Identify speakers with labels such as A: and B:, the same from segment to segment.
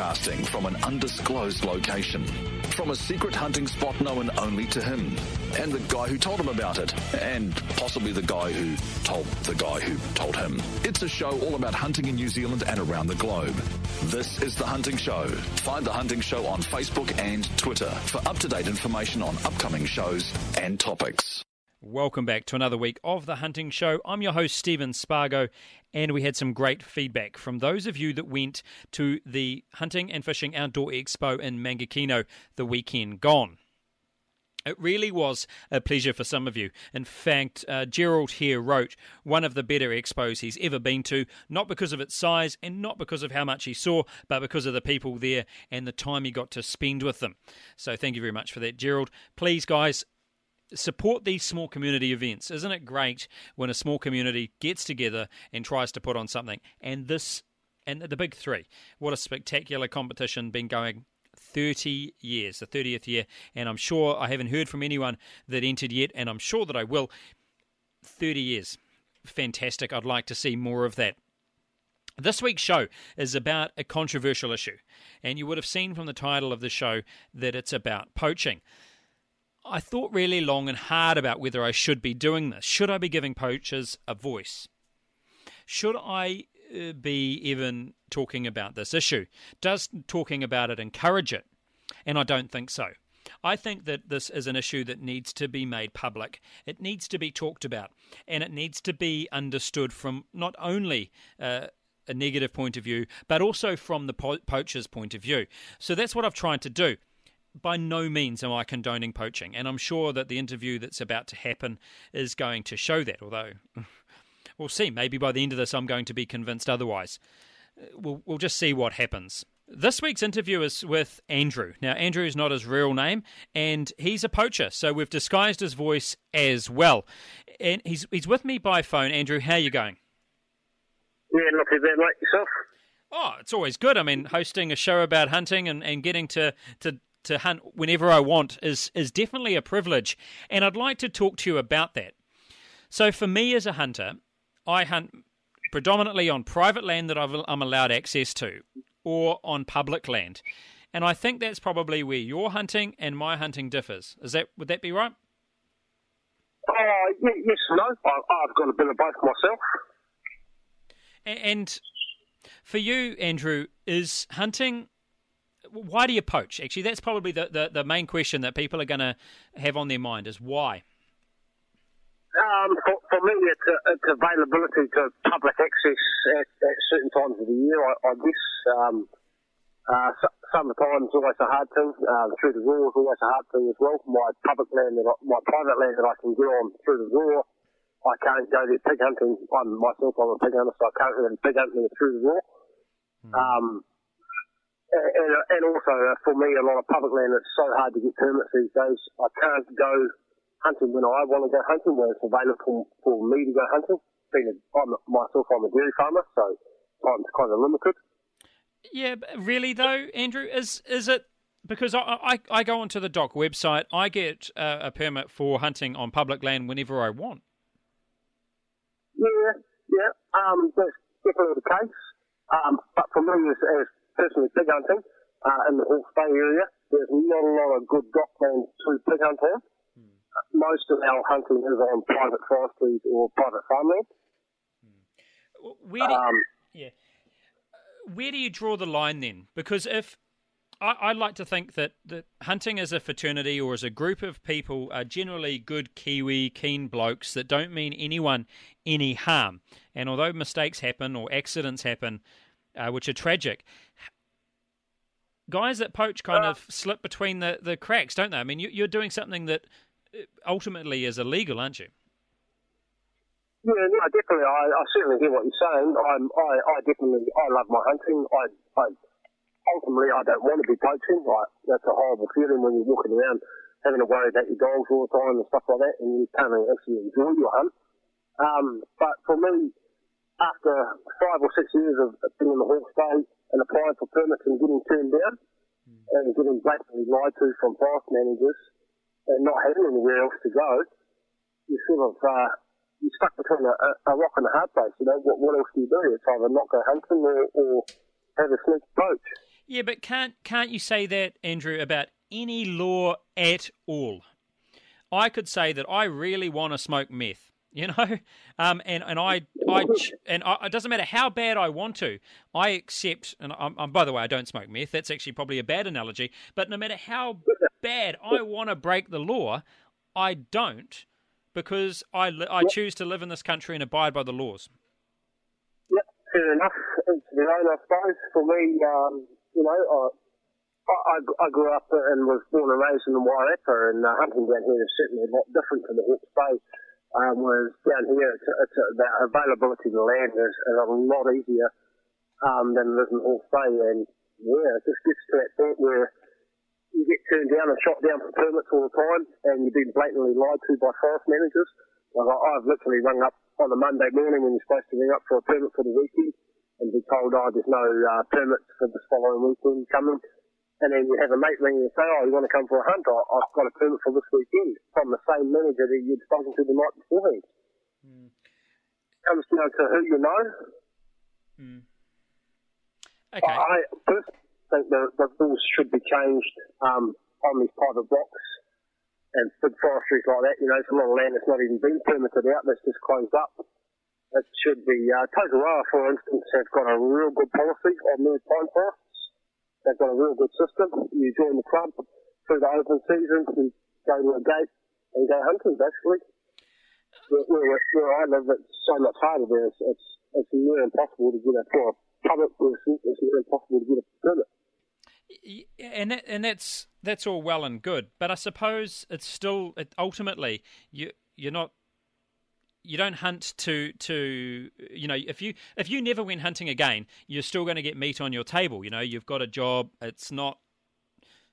A: broadcasting from an undisclosed location. From a secret hunting spot known only to him, and the guy who told him about it, and possibly the guy who told the guy who told him. It's a show all about hunting in New Zealand and around the globe. This is The Hunting Show. Find The Hunting Show on Facebook and Twitter for up to date information on upcoming shows and topics.
B: Welcome back to another week of The Hunting Show. I'm your host, Stephen Spargo, and we had some great feedback from those of you that went to the Hunting and Fishing Outdoor Expo in Mangakino the weekend gone. It really was a pleasure for some of you. In fact, uh, Gerald here wrote one of the better expos he's ever been to, not because of its size and not because of how much he saw, but because of the people there and the time he got to spend with them. So thank you very much for that, Gerald. Please, guys, support these small community events. Isn't it great when a small community gets together and tries to put on something? And this, and the big three, what a spectacular competition been going 30 years, the 30th year. And I'm sure I haven't heard from anyone that entered yet, and I'm sure that I will. 30 years. Fantastic. I'd like to see more of that. This week's show is about a controversial issue, and you would have seen from the title of the show that it's about poaching. I thought really long and hard about whether I should be doing this. Should I be giving poachers a voice? Should I uh, be even talking about this issue? Does talking about it encourage it? And I don't think so. I think that this is an issue that needs to be made public. It needs to be talked about, and it needs to be understood from not only uh, a negative point of view, but also from the po- poacher's point of view. So that's what I've tried to do by no means am I condoning poaching, and I'm sure that the interview that's about to happen is going to show that, although we'll see. Maybe by the end of this, I'm going to be convinced otherwise. Uh, we'll, we'll just see what happens. This week's interview is with Andrew. Now, Andrew is not his real name, and he's a poacher, so we've disguised his voice as well. And he's he's with me by phone. Andrew, how are you going?
C: Yeah, not too bad, mate. Yourself?
B: Oh, it's always good. I mean, hosting a show about hunting and, and getting to, to to hunt whenever I want is is definitely a privilege, and I'd like to talk to you about that. So, for me as a hunter, I hunt predominantly on private land that i am allowed access to, or on public land, and I think that's probably where your hunting and my hunting differs. Is that would that be right?
C: Uh, yes, no. I've got a bit of both myself.
B: And for you, Andrew, is hunting why do you poach? Actually, that's probably the, the, the main question that people are going to have on their mind is why.
C: Um, for, for, me, it's, a, it's, availability to public access at, at, certain times of the year. I, I guess um, uh, sometimes always a hard thing. Uh, through the roar is always a hard thing as well. My public land, that I, my private land that I can get on through the roar, I can't go there pig hunting. I'm myself, I'm a pig hunter, so I can't go there pig hunting through the roar. Mm. Um, and, and also uh, for me, a lot of public land, it's so hard to get permits these days. I can't go hunting when I want to go hunting, when it's available for me to go hunting. Being a, I'm myself, I'm a dairy farmer, so time's kind of limited.
B: Yeah, really though, Andrew, is is it because I, I, I go onto the DOC website, I get uh, a permit for hunting on public land whenever I want.
C: Yeah, yeah, um, that's definitely the case. Um, but for me, as, as personally pig hunting uh, in the Hawke's Bay area. There's not a lot of good DOC lands to pig hunt on. Mm. Most of our hunting is on private forestry or private farmland.
B: Mm. Where do, um, yeah. Where do you draw the line then? Because if I, I like to think that, that hunting as a fraternity or as a group of people are generally good Kiwi, keen blokes that don't mean anyone any harm. And although mistakes happen or accidents happen, uh, which are tragic. Guys that poach kind uh, of slip between the, the cracks, don't they? I mean, you, are doing something that uh, ultimately is illegal, aren't you?
C: Yeah, no, definitely. I, I certainly hear what you're saying. I'm, I, I definitely, I love my hunting. I, I ultimately, I don't want to be poaching. Like that's a horrible feeling when you're walking around having to worry about your dogs all the time and stuff like that, and you can't actually enjoy your hunt. Um, but for me, after five or six years of being in the Hawke's Bay and applying for permits and getting turned down mm. and getting blatantly lied to from forest managers and not having anywhere else to go, you sort of uh, you're stuck between a, a, rock and a hard place. You know, what, what else do you do? It's either not go hunting or, or have a sneak poach.
B: Yeah, but can't can't you say that, Andrew, about any law at all? I could say that I really want to smoke meth, you know, um, and and I I and I, it doesn't matter how bad I want to, I accept. And I'm, I'm, by the way, I don't smoke meth. That's actually probably a bad analogy. But no matter how bad I want to break the law, I don't because I I choose to live in this country and abide by the laws.
C: Yep, fair enough. It's their own, I suppose. For me, um, you know, I, I, I grew up and was born and raised in the Wairarapa, and uh, hunting down here is certainly a lot different to the Hawke's Bay. Um, down here, it's, it's the availability of land is, is a lot easier um, than it is in Bay, and yeah, it just gets to that point where you get turned down and shot down for permits all the time, and you've been blatantly lied to by forest managers. Like I've literally rung up on a Monday morning when you're supposed to ring up for a permit for the weekend, and be told, oh, there's no uh, permits for this following weekend coming. And then you have a mate ring you and say, oh, you want to come for a hunt? I, I've got a permit for this weekend from the same manager that you'd spoken to the night before. Mm. Comes down to who you know.
B: Mm. Okay.
C: I personally think the, the rules should be changed um, on these private blocks and big forestries like that. You know, it's a lot of land that's not even been permitted out, that's just closed up. It should be, uh, Tokoroa, for instance, have got a real good policy on their pine forests. They've got a real good system. You join the club through the open season, you go to a gate and go hunting, basically. Where, where, where I live, it's so much harder there. It's, it's, it's near impossible to get a, for a public person, it's near impossible to get a permit.
B: And that, and that's that's all well and good, but I suppose it's still it, ultimately you you're not you don't hunt to to you know if you if you never went hunting again you're still going to get meat on your table you know you've got a job it's not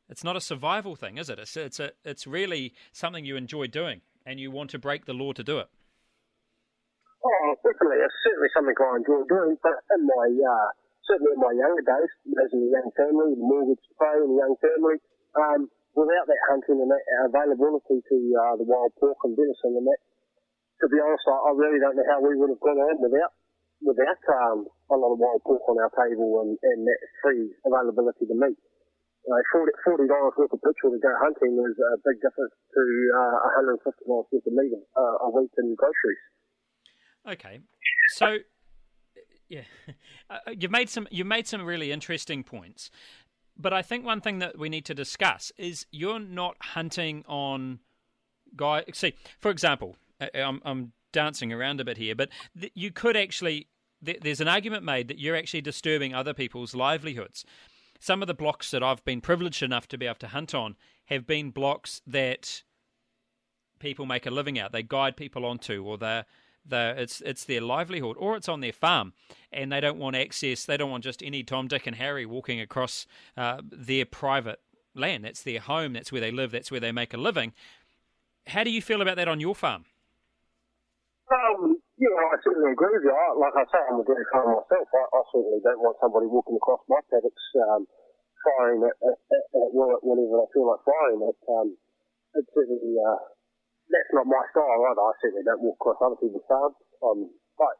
B: it's not a survival thing is it? It's it's a it's really something you enjoy doing and you want to break the law to do it.
C: Oh definitely it's certainly something i enjoy doing but in my uh, certainly in my younger days raising a young family the mortgage to pay and a young family um, without that hunting and that availability to uh, the wild pork and venison and that to be honest, I, I really don't know how we would have gone on without without um, a lot of wild pork on our table and, and that free availability to meat. You know, $40, dollars worth of petrol to go hunting is a big difference to uh, $150 worth of meat uh, a week in groceries.
B: Okay, so yeah, uh, you've made some you've made some really interesting points, but I think one thing that we need to discuss is you're not hunting on guy. See, for example, I'm, I'm dancing around a bit here, but th- you could actually. Th- there's an argument made that you're actually disturbing other people's livelihoods. Some of the blocks that I've been privileged enough to be able to hunt on have been blocks that people make a living out. They guide people onto, or they they it's it's their livelihood, or it's on their farm, and they don't want access. They don't want just any Tom, Dick, and Harry walking across uh, their private land. That's their home. That's where they live. That's where they make a living. How do you feel about that on your farm?
C: Um, yeah, I certainly agree with you. I, like I say, I'm a dairy farmer myself. I, I certainly don't want somebody walking across my paddocks um, firing at, at, at, at whenever they feel like firing. It, um, it's certainly, uh, that's not my style either. I certainly don't walk across other people's farms. Um, but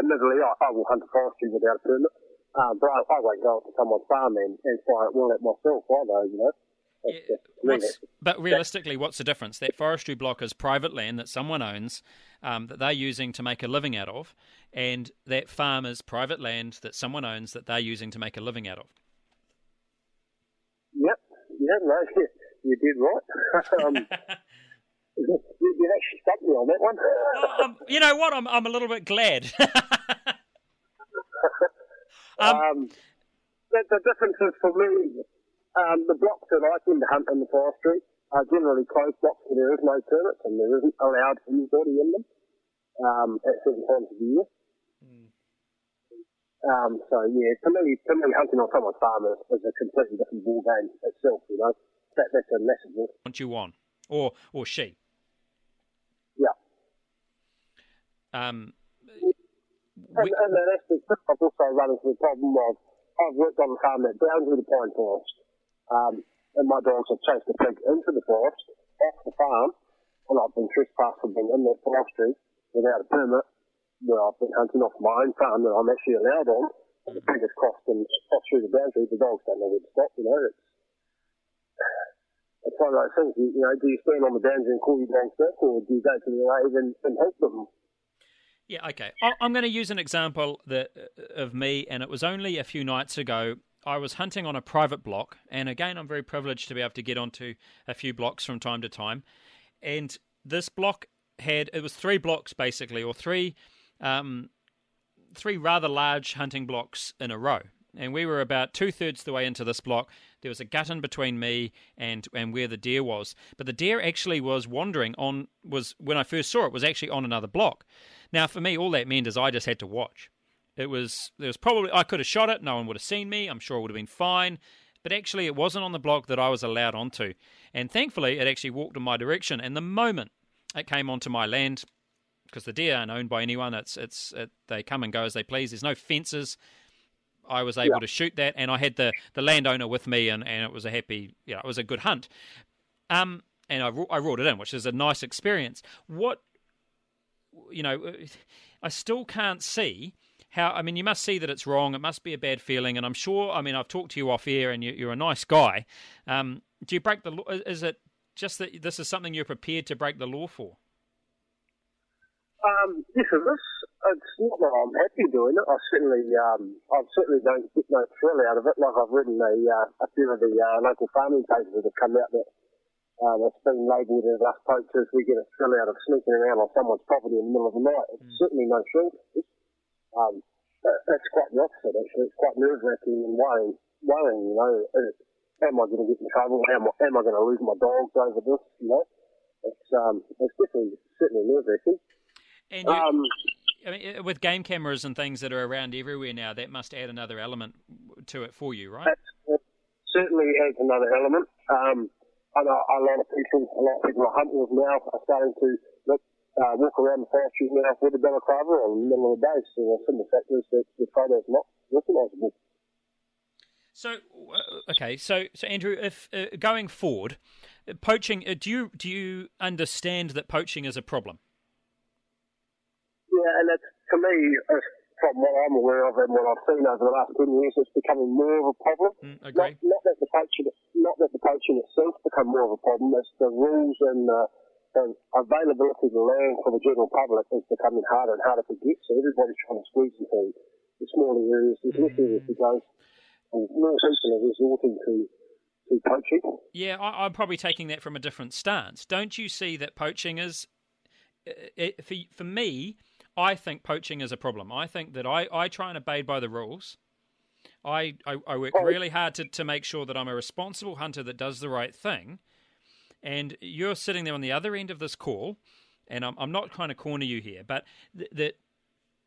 C: admittedly, I, I will hunt a forestry without a permit. Uh, but I, I won't go up to someone's farm and, and fire at will at myself either, you know.
B: Yeah, but realistically, what's the difference? That forestry block is private land that someone owns, um, that they're using to make a living out of, and that farm is private land that someone owns that they're using to make a living out of.
C: Yep, yeah, no, you did right. um, you, you actually stumped me on that one.
B: oh, um, you know what? I'm I'm a little bit glad.
C: um, um, the, the difference is for me um, the blocks that I tend to hunt in the forestry are generally closed blocks where there is no permits and there isn't allowed anybody in them um, at certain times of the year. Mm. Um, so yeah, to me, to me, hunting on someone's farm is, is a completely different ball game itself. You know, that, that's a massive.
B: Want you on, or or she?
C: Yeah.
B: Um.
C: We... And, and that aspect, I've also run into the problem of I've worked on a farm that down to the pine forest, um, and my dogs have chased a pig into the forest, off the farm, and I've been trespassed being in that forestry without a permit, where I've been hunting off my own farm that I'm actually allowed on, fingers crossed and cross through the boundary. The dogs don't know where to stop. You know, it's it's one of those things. You, you know, do you stand on the boundary and call your dogs back, or do you go to the aid and, and help them?
B: Yeah, okay. I'm going to use an example that uh, of me, and it was only a few nights ago. I was hunting on a private block, and again, I'm very privileged to be able to get onto a few blocks from time to time. And this block had it was three blocks basically, or three, um, three rather large hunting blocks in a row. And we were about two thirds the way into this block. There was a gut in between me and and where the deer was. But the deer actually was wandering on was when I first saw it was actually on another block. Now for me, all that meant is I just had to watch. It was there was probably I could have shot it. No one would have seen me. I'm sure it would have been fine. But actually, it wasn't on the block that I was allowed onto. And thankfully, it actually walked in my direction. And the moment it came onto my land, because the deer aren't owned by anyone, it's it's it, they come and go as they please. There's no fences. I was able yeah. to shoot that, and I had the, the landowner with me, and, and it was a happy, you know, it was a good hunt. Um, and I, I ruled it in, which is a nice experience. What, you know, I still can't see how. I mean, you must see that it's wrong. It must be a bad feeling, and I'm sure. I mean, I've talked to you off air, and you, are a nice guy. Um, do you break the law? Is it just that this is something you're prepared to break the law for?
C: Um, yes, it is. It's not that I'm happy doing it. I certainly, um, I certainly don't get no thrill out of it. Like I've written a, uh, a few of the uh, local farming papers that have come out that um, it's been labelled as us poachers. We get a thrill out of sneaking around on someone's property in the middle of the night. It's mm. certainly no thrill. Um, it's quite the opposite actually. It's quite nerve wracking and worrying. Worrying, you know. Am I going to get in trouble? Am I, am I going to lose my dogs over this? You know, it's um, it's definitely certainly nerve wracking.
B: And you, um, I mean, uh, with game cameras and things that are around everywhere now, that must add another element to it for you, right?
C: That certainly adds another element. Um, I know a lot of people, a lot of people are hunters now are starting to uh, walk around the forestry now with a balaclava in the middle of the day. So are some of the factors that the photo's not recognisable.
B: So uh, okay, so so Andrew, if uh, going forward, poaching, uh, do you do you understand that poaching is a problem?
C: Yeah, and it's, to me, from what I'm aware of and what I've seen over the last 10 years, it's becoming more of a problem.
B: Mm,
C: not, not, that the poaching, not that the poaching itself become more of a problem, it's the rules and uh, the availability of land for the general public is becoming harder and harder to get. So everybody's trying to squeeze into the smaller areas. There's less areas to go. And more people are resorting to to poaching.
B: Yeah, I, I'm probably taking that from a different stance. Don't you see that poaching is, it, for, for me, I think poaching is a problem. I think that I, I try and abide by the rules. I, I, I work oh. really hard to, to make sure that I'm a responsible hunter that does the right thing. And you're sitting there on the other end of this call, and I'm, I'm not trying to corner you here, but that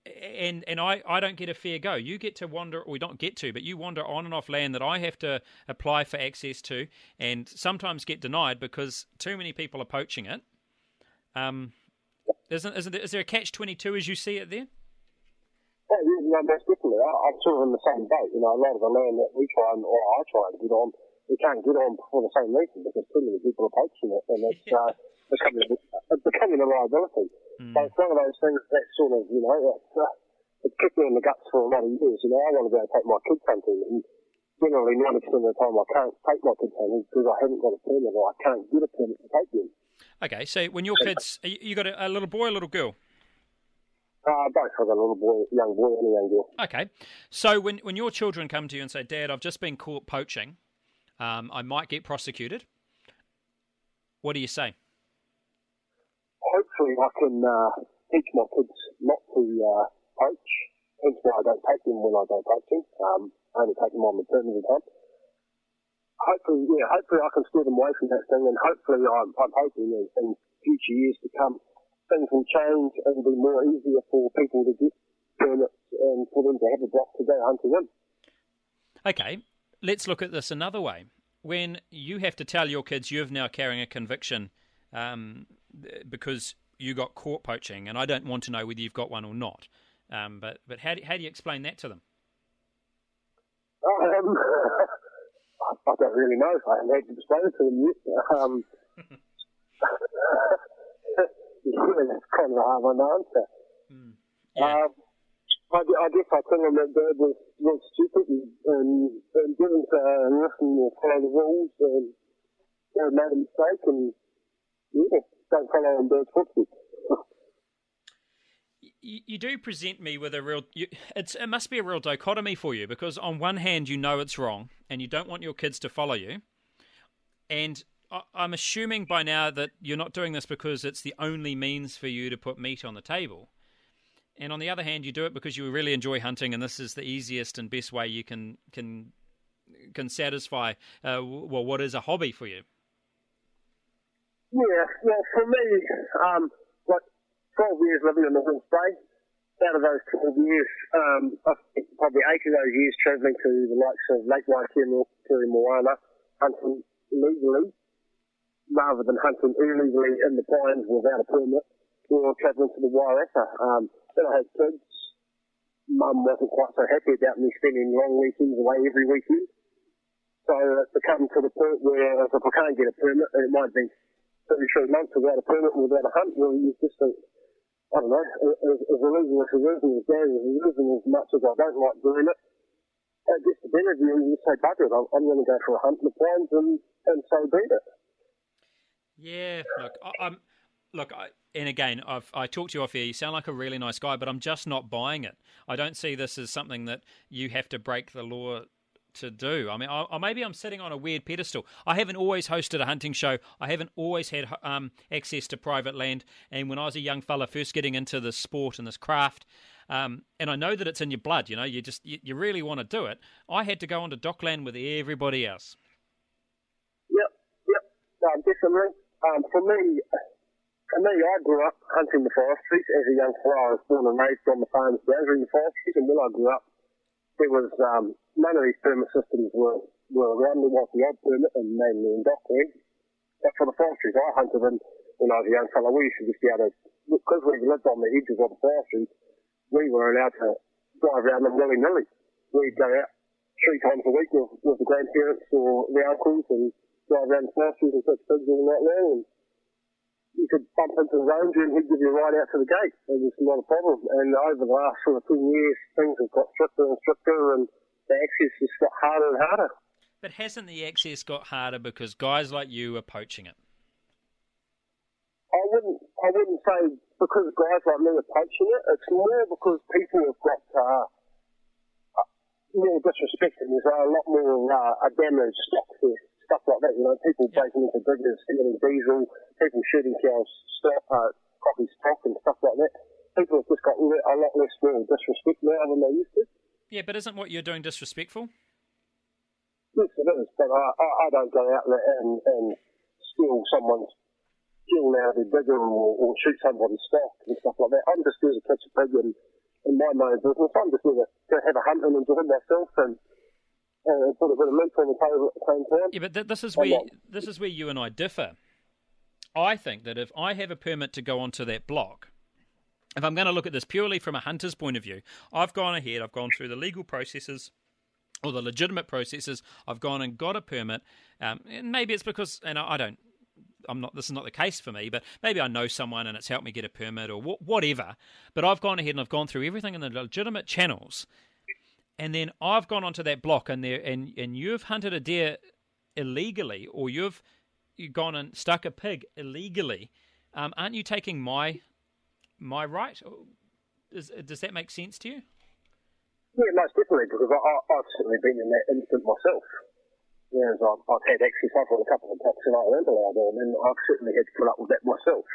B: and and I, I don't get a fair go. You get to wander, or we don't get to, but you wander on and off land that I have to apply for access to, and sometimes get denied because too many people are poaching it. Um, isn't, isn't there, is there a catch 22 as you see it there?
C: Oh, yeah, no, most definitely. I, I'm sort of in the same boat. You know, a lot of the land that we try and, or I try and get on, we can't get on for the same reason because too many people are poaching it and it's uh, becoming, it's becoming a liability. Mm. So it's one of those things that sort of, you know, it's, uh, it's kicked me in the guts for a lot of years. You know, I want to go and take my kids hunting and generally 90% of the time I can't take my kids hunting because I haven't got a permit or I can't get a permit to take them.
B: Okay, so when your kids, you got a, a little boy, a little girl?
C: Uh, both. I've a little boy, young boy, and a young girl.
B: Okay, so when when your children come to you and say, "Dad, I've just been caught poaching, um, I might get prosecuted," what do you say?
C: Hopefully, I can uh, teach my kids not to uh, poach. Hence why I don't take them when I go poaching. Um, I only take them on maternity time hopefully, yeah, hopefully I can steer them away from that thing, and hopefully I'm, I'm hoping in, in future years to come, things will change and be more easier for people to get permits and for them to have a block to go hunting in.
B: Okay, let's look at this another way. When you have to tell your kids you're now carrying a conviction um, because you got caught poaching, and I don't want to know whether you've got one or not, um, but but how do, how do you explain that to them?
C: Um, I don't really know. If I had to explain it to them yet. Um, yeah, that's kind of a hard one to answer.
B: Mm. Yeah. Um,
C: I, I guess I them that Dad was, was stupid and, and, and didn't uh, listen or follow the rules and uh, made a mistake and yeah, don't follow in Dad's footsteps.
B: You, you do present me with a real. You, it's it must be a real dichotomy for you because on one hand you know it's wrong and you don't want your kids to follow you, and I'm assuming by now that you're not doing this because it's the only means for you to put meat on the table. And on the other hand, you do it because you really enjoy hunting, and this is the easiest and best way you can can can satisfy uh, well what is a hobby for you.
C: Yeah, well, for me, um, like 12 years living in the Hawke's Bay, out of those 12 years, um, probably eight of those years travelling to the likes of Lake Waikato, to Moana, hunting legally, rather than hunting illegally in the pines without a permit, or travelling to the Wairarapa. Um, I had kids. Mum wasn't quite so happy about me spending long weekends away every weekend. So uh, it's become to the point where if I can't get a permit, and it might be two, three months without a permit, without a hunt, well, you just think, I don't know, as, it is and as bad as it is and as much as I don't like doing it, I guess the better view is you say, bugger it, I'm, I'm going to go for a hunt in the plains and, and so be it.
B: Yeah, look, I, am look, I, and again, I've I talked to you off here. You sound like a really nice guy, but I'm just not buying it. I don't see this as something that you have to break the law to do. I mean, I, maybe I'm sitting on a weird pedestal. I haven't always hosted a hunting show. I haven't always had um, access to private land. And when I was a young fella, first getting into this sport and this craft, um, and I know that it's in your blood. You know, you just you, you really want to do it. I had to go onto DOC land with everybody else.
C: Yep, yep, um, definitely. Um, for me, for me, I grew up hunting the forestries as a young fellow. I was born and raised on the farms gathering the forestries, and when I grew up, there was um, none of these permit systems were were around. There was the odd permit, and mainly in DOC land. But for the forestries I hunted in when I was a young fellow, we used to just be able to, because we lived on the edges of the forestries, we were allowed to drive around them willy nilly. We'd go out three times a week with, with the grandparents or the uncles and drive around the forestries and fix pigs all night long. And you could bump into the ranger and he'd give you a ride out to the gate. It was not a problem. And over the last sort of 10 years, things have got stricter and stricter and the access has got harder and harder.
B: But hasn't the access got harder because guys like you are poaching it?
C: I wouldn't. I wouldn't say because guys like me are poaching it. It's more because people have got uh, more disrespect and there's a lot more uh, a damaged stock there stuff like that. You know, people yep. breaking into diggers, stealing diesel, people shooting cows, uh, coffee stock and stuff like that. People have just got a lot less real disrespect now than they used to.
B: Yeah, but isn't what you're doing disrespectful?
C: Yes, it is. But I, I, I don't go out and, and steal someone's steal out of their digger or, or shoot somebody's stock and stuff like that. I'm just there to catch a pig and, and mind my own business. I'm just there to, to have a hunt and enjoy myself and uh, a bit of on the table at the same time.
B: Yeah, but th- this is where this is where you and I differ. I think that if I have a permit to go onto that block, if I'm going to look at this purely from a hunter's point of view, I've gone ahead, I've gone through the legal processes or the legitimate processes. I've gone and got a permit, um, and maybe it's because, and I, I don't. I'm not. This is not the case for me, but maybe I know someone and it's helped me get a permit or wh- whatever. But I've gone ahead and I've gone through everything in the legitimate channels, and then I've gone onto that block and there and and you've hunted a deer illegally or you've you've gone and stuck a pig illegally, um, aren't you taking my my right? Does does that make sense to you?
C: Yeah, most definitely, because I, I, have certainly been in that instant myself. Whereas I've, I've had access, I've got a couple of blocks and I weren't allowed on, and I've certainly had to put up with that myself.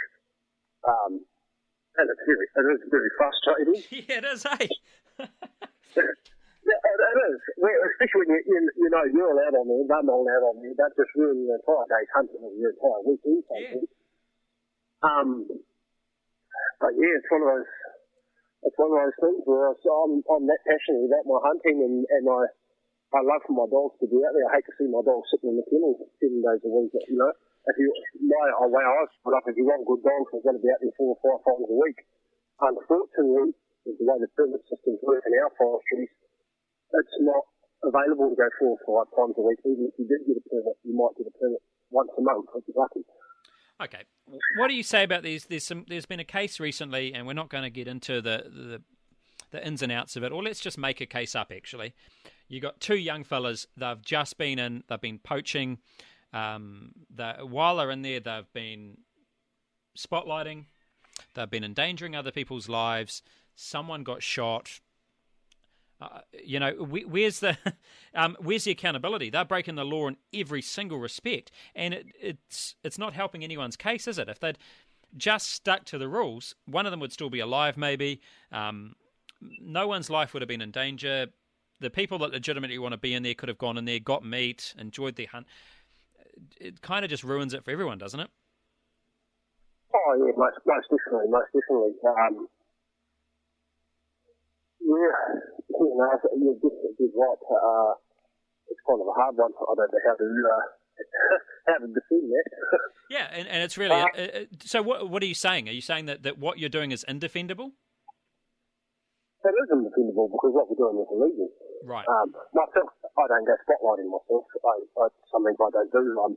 C: Um, and it's very, it is very frustrating.
B: yeah, it is, hey?
C: Yeah, it is. Especially when you, you, you know you're allowed on there, they're not allowed on there. That just ruins your entire day's hunting or your entire weekend hunting. Yeah. Um, but yeah, it's one of those. It's one of those things where I'm I'm that passionate about my hunting and and I I love for my dogs to be out there. I hate to see my dogs sitting in the kennel seven days a week. You know, if you my way I was put up, if you want good dogs, they've got to be out there four or five times a week. Unfortunately, with the way the permit system's work in our forestries, it's not available to go four or five times a week. Even if you did get a permit, you might get a permit once a month if you're lucky.
B: Okay, what do you say about these? There's some. There's been a case recently, and we're not going to get into the the, the ins and outs of it, or let's just make a case up. Actually, you got two young fellas. They've just been in. They've been poaching. Um, while they're in there, they've been spotlighting. They've been endangering other people's lives. Someone got shot. Uh, you know, where's the um, where's the accountability? They're breaking the law in every single respect, and it, it's it's not helping anyone's case, is it? If they'd just stuck to the rules, one of them would still be alive, maybe. Um, no one's life would have been in danger. The people that legitimately want to be in there could have gone in there, got meat, enjoyed their hunt. It kind of just ruins it for everyone, doesn't it?
C: Oh yeah, most, most definitely, most definitely. Um, yeah, you know, you're definitely right. Uh, it's kind of a hard one. I don't know how to uh, how to defend that.
B: yeah, and, and it's really uh, uh, uh, so. What what are you saying? Are you saying that, that what you're doing is indefendable?
C: It is indefendable because what we're doing is illegal.
B: Right.
C: Um, myself, I don't go spotlighting myself. I, I, some things I don't do. I'm,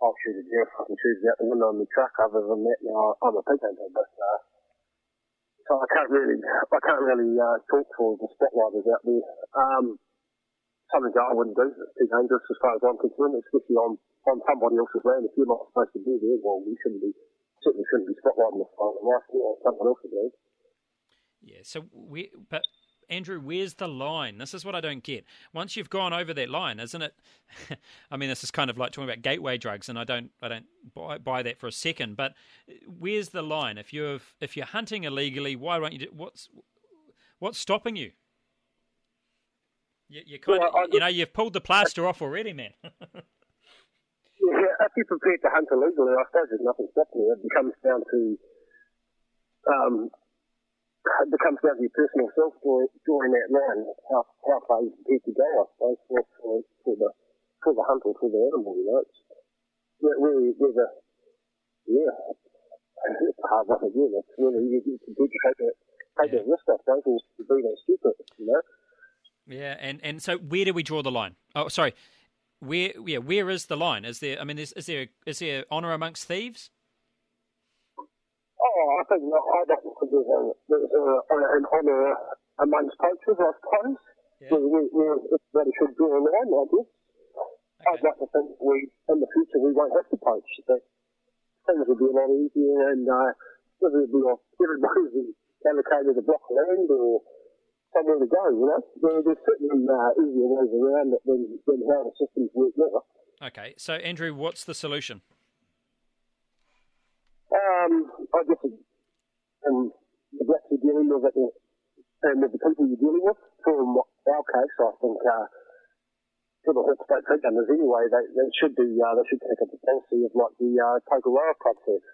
C: I'll shoot a deer, I can shoot out the window on the truck. Other than that, you know, I'm a pig hunter, but uh, so I can't really, I can't really uh, talk for the spotlighters out there. Um, something that I wouldn't do. It's too dangerous as far as I'm concerned, especially on, on somebody else's land. If you're not supposed to be there, well, we shouldn't be, certainly shouldn't be spotlighting the on the life or someone else's land.
B: Yeah, so we, but Andrew, where's the line? This is what I don't get. Once you've gone over that line, isn't it? I mean, this is kind of like talking about gateway drugs, and I don't, I don't buy, buy, that for a second. But where's the line? If you're, if you're hunting illegally, why won't you? Do, what's, what's stopping you? You, you kind well, of, you know, you've pulled the plaster off already, man.
C: yeah, if you're prepared to hunt illegally, I suppose there's nothing stopping you. It comes down to, um, it comes down to your personal self drawing that line, how, how far you're prepared to go, I suppose, for, for, for the for the hunt or for the animal, you know. It's, really, there's a, yeah, it's a hard one again. It's really, you, you can take, a, take yeah. a risk, I suppose, to be that stupid, you know.
B: Yeah, and, and so where do we draw the line? Oh, sorry, where yeah where is the line? Is there I mean is, is there is there honour amongst thieves?
C: Oh, I think not. I don't think there's, a, a, an honour amongst poachers, I suppose. Yeah. We, we, we, should draw a line, I guess. Okay. I'd like to think we, in the future, we won't have to poach. That things will be a lot easier, and uh, everybody's allocated a block of land or somewhere to go, you know. There, there's certainly uh, easier ways around it than, than how the systems work now.
B: Okay, so Andrew, what's the solution?
C: Um, I guess the blacks you're dealing with it, and with the people you're dealing with, from our case, I think uh, for the Hawke's Bay anyway, they, they should be uh, they should take up the policy of like the uh, Tokoroa says,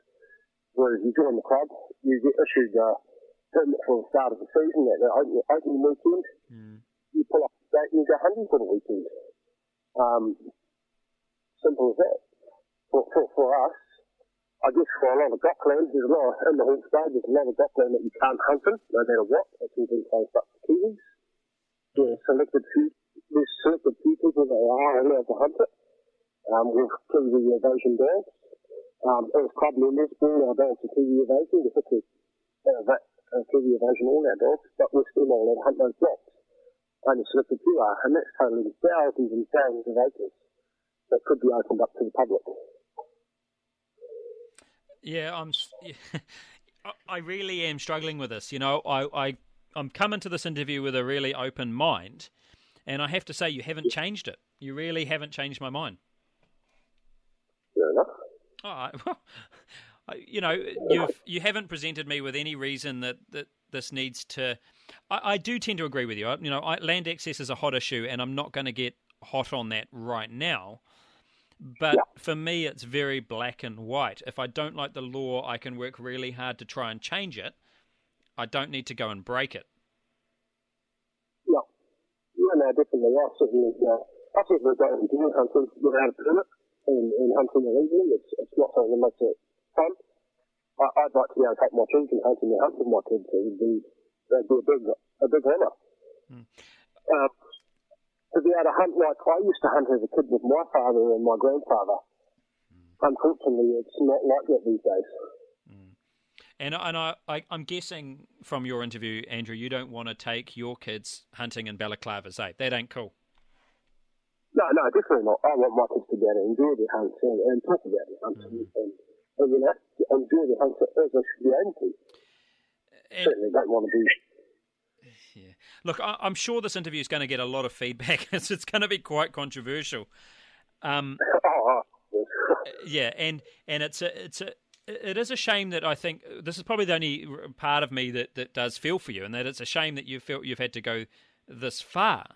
C: whereas you join the club, you get issued uh, permit for the start of the season at the opening, opening weekend. Mm. You pull up the date and you go hunting for the weekend. Um, simple as that. For, for, for us, I guess for a lot of DOC lands, there's a lot of, in the Hawke's Bay, there's a lot of DOC land that you can't hunt in, no matter what. It's all been closed up for Kiwis. There's selected few, there's selected few people that are allowed to hunt it. Um, with Kiwi aversion dogs. Um, as club members, all our dogs are Kiwi aversion, uh, that uh, Kiwi aversion all our dogs, but we're still all allowed to hunt those blocks. Only selected few are, and that's totaling thousands and thousands of acres that could be opened up to the public.
B: Yeah, I'm. I really am struggling with this. You know, I, I I'm coming to this interview with a really open mind, and I have to say you haven't changed it. You really haven't changed my mind.
C: Fair enough.
B: All right. Well, you know, you've you haven't presented me with any reason that, that this needs to. I, I do tend to agree with you. I, you know, I, land access is a hot issue, and I'm not going to get hot on that right now. But yeah. for me, it's very black and white. If I don't like the law, I can work really hard to try and change it. I don't need to go and break it.
C: Yeah, yeah, no, definitely. I certainly, uh, I certainly don't do hunting without a permit and, and hunting illegally. It's, it's not something that makes it fun. I, would like to be able to take my children hunting and hunt with my kids. It would be, that'd be a big, a big honour. Mm. Uh, to be able to hunt like I used to hunt as a kid with my father and my grandfather. Mm. Unfortunately, it's not like that these days.
B: Mm. And and I, I am guessing from your interview, Andrew, you don't want to take your kids hunting in balaclavas, eh? That ain't cool.
C: No, no, definitely not. I want my kids to be able to enjoy their hunts and, and talk about their hunts mm-hmm. and, and, you know, enjoy their hunts as they should be able to. And, Certainly don't want to be.
B: Look, I, am sure this interview is going to get a lot of feedback. it's, it's going to be quite controversial. Um, yeah, and and it's a it's a it is a shame that I think this is probably the only part of me that, that does feel for you, and that it's a shame that you felt you've had to go this far,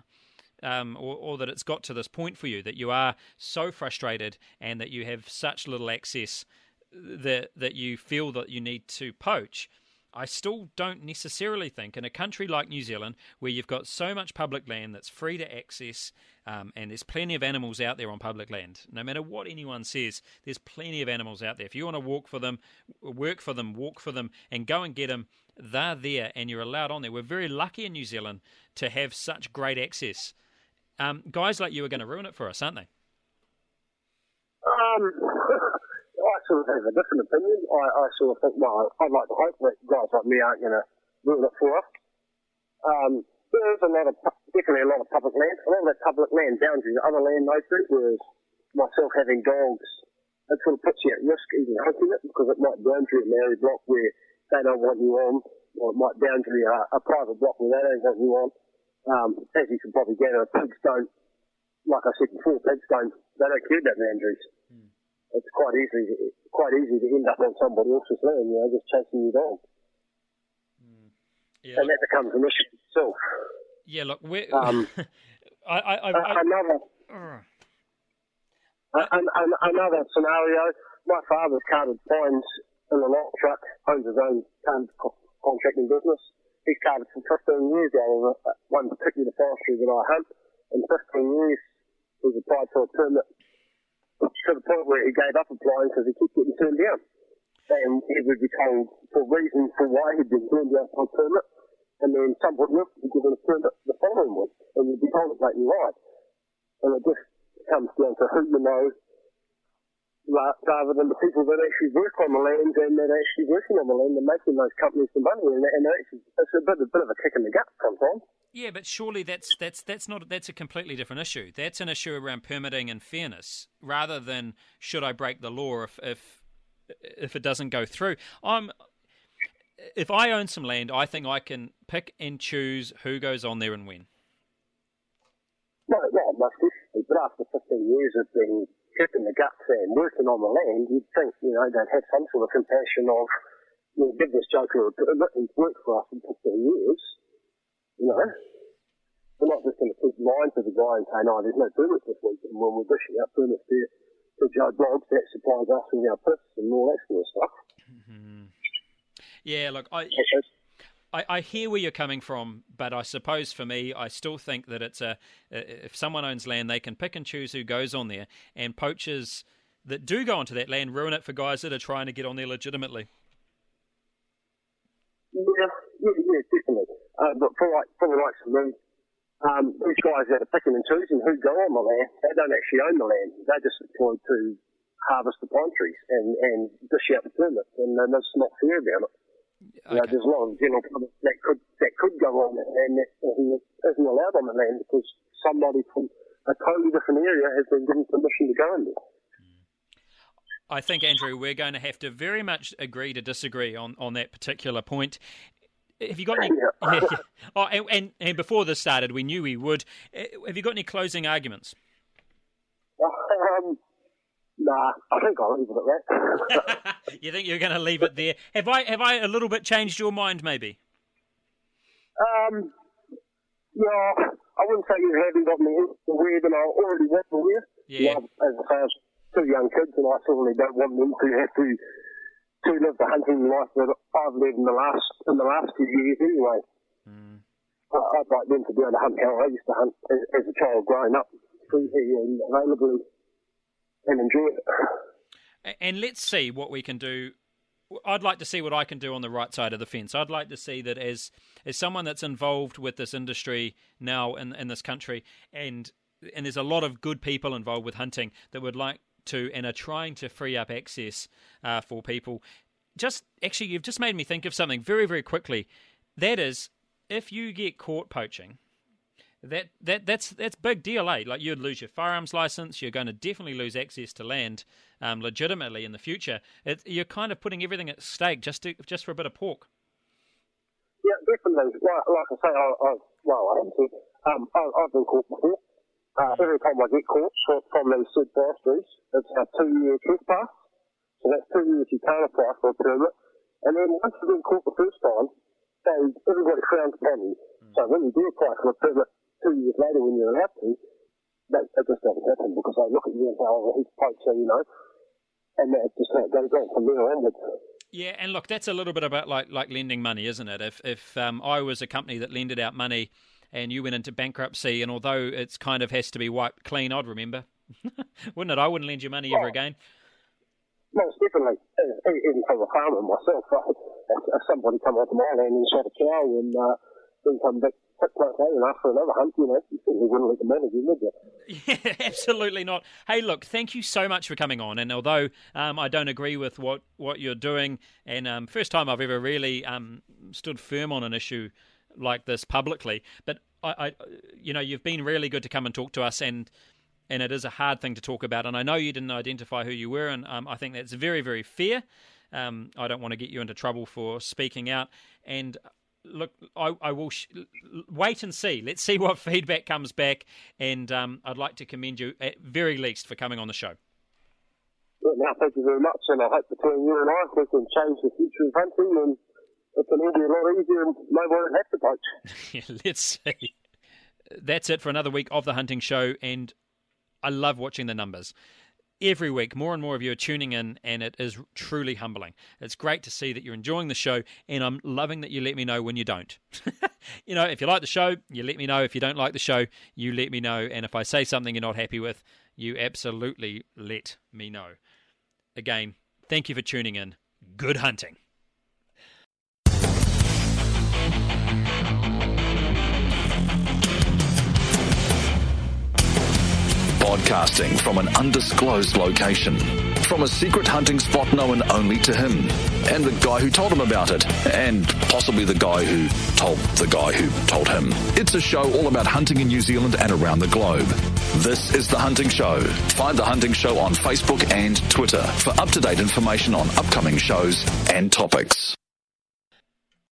B: um, or, or, that it's got to this point for you that you are so frustrated and that you have such little access that that you feel that you need to poach. I still don't necessarily think in a country like New Zealand, where you've got so much public land that's free to access, um, and there's plenty of animals out there on public land. No matter what anyone says, there's plenty of animals out there. If you want to walk for them, work for them, walk for them, and go and get them, they're there and you're allowed on there. We're very lucky in New Zealand to have such great access. Um, guys like you are going to ruin it for us, aren't they?
C: Um, sort of have a different opinion. I, I sort of think, well, I'd like to hope that guys like me aren't going to ruin it for us. Um, there is a lot of, definitely a lot of public land. A lot of that public land boundaries other land no through, whereas myself having dogs, it sort of puts you at risk even hunting it because it might boundary a Maori block where they don't want you on, or it might boundary a, a private block where they don't want you on. Um, as you can probably gather, pigs don't, like I said before, pigs don't, they don't care about boundaries. It's quite easy quite easy to end up on somebody else's land, you know, just chasing your dog. Mm. Yeah, and that becomes an issue itself.
B: Yeah, look, we're, um, I, I, I, I,
C: another, uh, another scenario. My father's carted fines in a long truck, owns his own contracting business. He's carted for 15 years out of one particular forestry that I hunt. In 15 years, he's applied for a permit to the point where he gave up applying because he kept getting turned down. And he would be told for reasons for why he'd been turned down for a permit, and then somebody else would be given a permit the following week, and you'd be told it blatantly right. And it just comes down to who you know rather than the people that actually work on the land and that are actually working on the land and making those companies some money. And, and actually, it's a bit, a bit of a kick in the gut sometimes.
B: Yeah, but surely that's that's that's not that's a completely different issue. That's an issue around permitting and fairness, rather than should I break the law if if if it doesn't go through. I'm if I own some land, I think I can pick and choose who goes on there and when.
C: No, yeah, most definitely. But after 15 years of being kicked in the guts and working on the land, you'd think, you know, they'd have some sort of compassion of, you know, give this joker a permit, he's worked for us for 15 years you know, we're not just going to keep lying to the guy and say, no, there's no permits this week, and when we're dishing out permits to, to Joe Bloggs that supplies us with our pits and all that sort of stuff.
B: Mm-hmm. Yeah, look, I, I, I hear where you're coming from, but I suppose for me, I still think that it's a if someone owns land, they can pick and choose who goes on there, and poachers that do go onto that land ruin it for guys that are trying to get on there legitimately.
C: Yeah, yeah, yeah, definitely. Uh, but for like for the likes of me, um, these guys that are picking and choosing who go on the land, they don't actually own the land. They're just employed to harvest the pine trees and, and dish out the permits, and, that's not fair about it. Okay. You know, there's a lot of general public that could that could go on and that isn't allowed on the land because somebody from a totally different area has been given permission to go in there.
B: I think, Andrew, we're going to have to very much agree to disagree on, on that particular point. Have you got any? Yeah. oh, and, and, and before this started, we knew we would. Eh, have you got any closing arguments?
C: Um, nah, I think I'll leave it at
B: that. you think you're going to leave it there? Have I have I a little bit changed your mind, maybe?
C: Um, yeah, I wouldn't say you haven't got me aware that I already was aware. Yeah. As I say, I have two young kids, and I certainly don't want them to have to to live the hunting life that I've lived in the last in the last few years anyway. Mm. I'd like them to be able to hunt how I used to hunt as, as a child growing up, freely and availably, and enjoy it.
B: And let's see what we can do. I'd like to see what I can do on the right side of the fence. I'd like to see that as as someone that's involved with this industry now in in this country, and and there's a lot of good people involved with hunting that would like to and are trying to free up access uh, for people. just actually, you've just made me think of something very, very quickly. That is, if you get caught poaching, that that that's that's big deal, eh? Like you'd lose your firearms license. You're going to definitely lose access to land um, legitimately in the future. It, you're kind of putting everything at stake just to, just for a bit of pork.
C: Yeah, definitely. Like, like I say, I, I well, I haven't said, um, I, I've been caught before. Uh, every time I get caught from, from these said forestries, it's a two-year trespass. So that's two years you can't apply for a permit. And then once you've been caught the first time, they, everybody frowns upon you. Mm. So when you do apply for a permit two years later when you're allowed to, that, that just doesn't happen because they look at you and say, oh, he's a poacher, you know. And that just it goes on from there onwards.
B: Yeah, and look, that's a little bit about like like lending money, isn't it? If if um, I was a company that lended out money and you went into bankruptcy, and although it's kind of has to be wiped clean, I'd remember, wouldn't it? I wouldn't lend you money ever again.
C: Most definitely, even from a farmer myself, if somebody come onto my land and shot a cow and uh, then come back months later after another hunt, you know, you wouldn't let would you?
B: Yeah, absolutely not. Hey, look, thank you so much for coming on. And although um, I don't agree with what, what you're doing, and um, first time I've ever really um, stood firm on an issue like this publicly, but I, I, you know, you've been really good to come and talk to us and and it is a hard thing to talk about. And I know you didn't identify who you were, and um, I think that's very, very fair. Um, I don't want to get you into trouble for speaking out. And look, I, I will sh- wait and see. Let's see what feedback comes back. And um, I'd like to commend you, at very least, for coming on the show.
C: Well, now, thank you very much. And I hope between you and I, we can change the future of hunting and it can all be a lot easier and nobody will have to poach.
B: yeah, let's see. That's it for another week of the Hunting Show. And I love watching the numbers. Every week, more and more of you are tuning in, and it is truly humbling. It's great to see that you're enjoying the show, and I'm loving that you let me know when you don't. you know, if you like the show, you let me know. If you don't like the show, you let me know. And if I say something you're not happy with, you absolutely let me know. Again, thank you for tuning in. Good hunting.
A: Broadcasting from an undisclosed location. From a secret hunting spot known only to him, and the guy who told him about it, and possibly the guy who told the guy who told him. It's a show all about hunting in New Zealand and around the globe. This is The Hunting Show. Find The Hunting Show on Facebook and Twitter for up to date information on upcoming shows and topics.